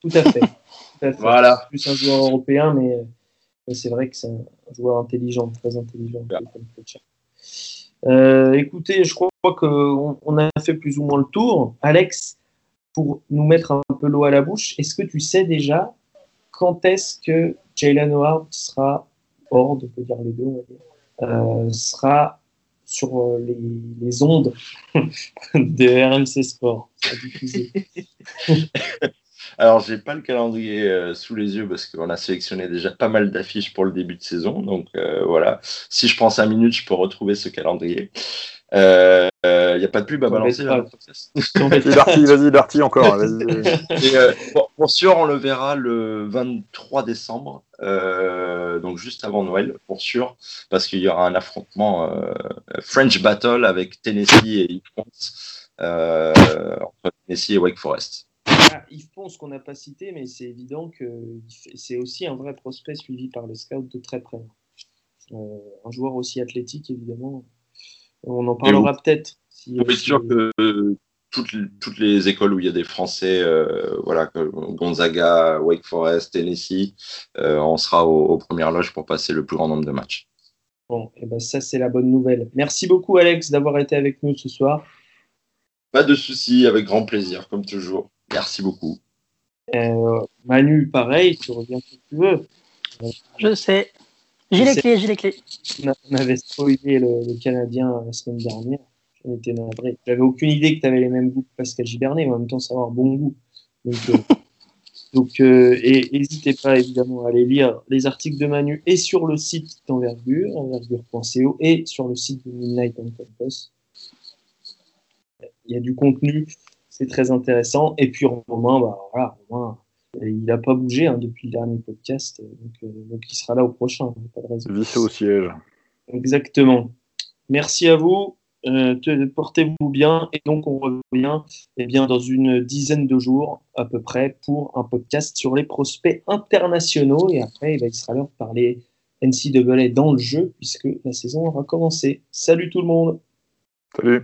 S2: Tout à fait. *laughs*
S5: Voilà.
S2: Plus un joueur européen, mais, c'est vrai que c'est un joueur intelligent, très intelligent. Euh, écoutez, je crois qu'on on a fait plus ou moins le tour. Alex, pour nous mettre un peu l'eau à la bouche, est-ce que tu sais déjà quand est-ce que Jalen Howard sera, hors, on peut dire les deux, on va dire, euh, sera sur euh, les, les ondes *laughs* de RMC Sport *laughs*
S5: Alors, j'ai pas le calendrier euh, sous les yeux parce qu'on a sélectionné déjà pas mal d'affiches pour le début de saison. Donc euh, voilà, si je prends 5 minutes, je peux retrouver ce calendrier. Il euh, n'y a pas de pub à balancer. *laughs*
S3: vas-y, Darty, encore.
S5: Pour, sûr, on le verra le 23 décembre, donc juste avant Noël, pour sûr, parce qu'il y aura un affrontement French Battle avec Tennessee et entre Tennessee et Wake Forest.
S2: Ah, Yves Ponce qu'on n'a pas cité, mais c'est évident que c'est aussi un vrai prospect suivi par les scouts de très près. Euh, un joueur aussi athlétique, évidemment. On en parlera peut-être.
S5: Si, sûr que toutes, les écoles où il y a des Français, euh, voilà, Gonzaga, Wake Forest, Tennessee, euh, on sera aux, premières loges pour passer le plus grand nombre de matchs.
S2: Bon, et eh ben ça c'est la bonne nouvelle. Merci beaucoup Alex d'avoir été avec nous ce soir.
S5: Pas de souci, avec grand plaisir, comme toujours. Merci beaucoup.
S2: Euh, Manu, pareil, tu reviens quand tu veux.
S4: Je sais. J'ai les clés, j'ai les clés.
S2: On avait spoilé le, Canadien la semaine dernière. J'en étais navré. J'avais aucune idée que tu avais les mêmes goûts que Pascal Gibernet, mais en même temps, savoir bon goût. Donc, euh, *laughs* euh, et n'hésitez pas évidemment à aller lire les articles de Manu et sur le site d'envergure, envergure.co, et sur le site de Midnight on Campus. Il y a du contenu c'est très intéressant. Et puis Romain, bah, voilà, Romain il n'a pas bougé hein, depuis le dernier podcast, donc, euh, donc, il sera là au prochain.
S3: Pas de au siège.
S2: Exactement. Merci à vous. Euh, portez-vous bien et donc on revient eh bien, dans une dizaine de jours à peu près pour un podcast sur les prospects internationaux et après eh il sera l'heure de parler NCAA dans le jeu puisque la saison aura commencé. Salut tout le monde.
S3: Salut.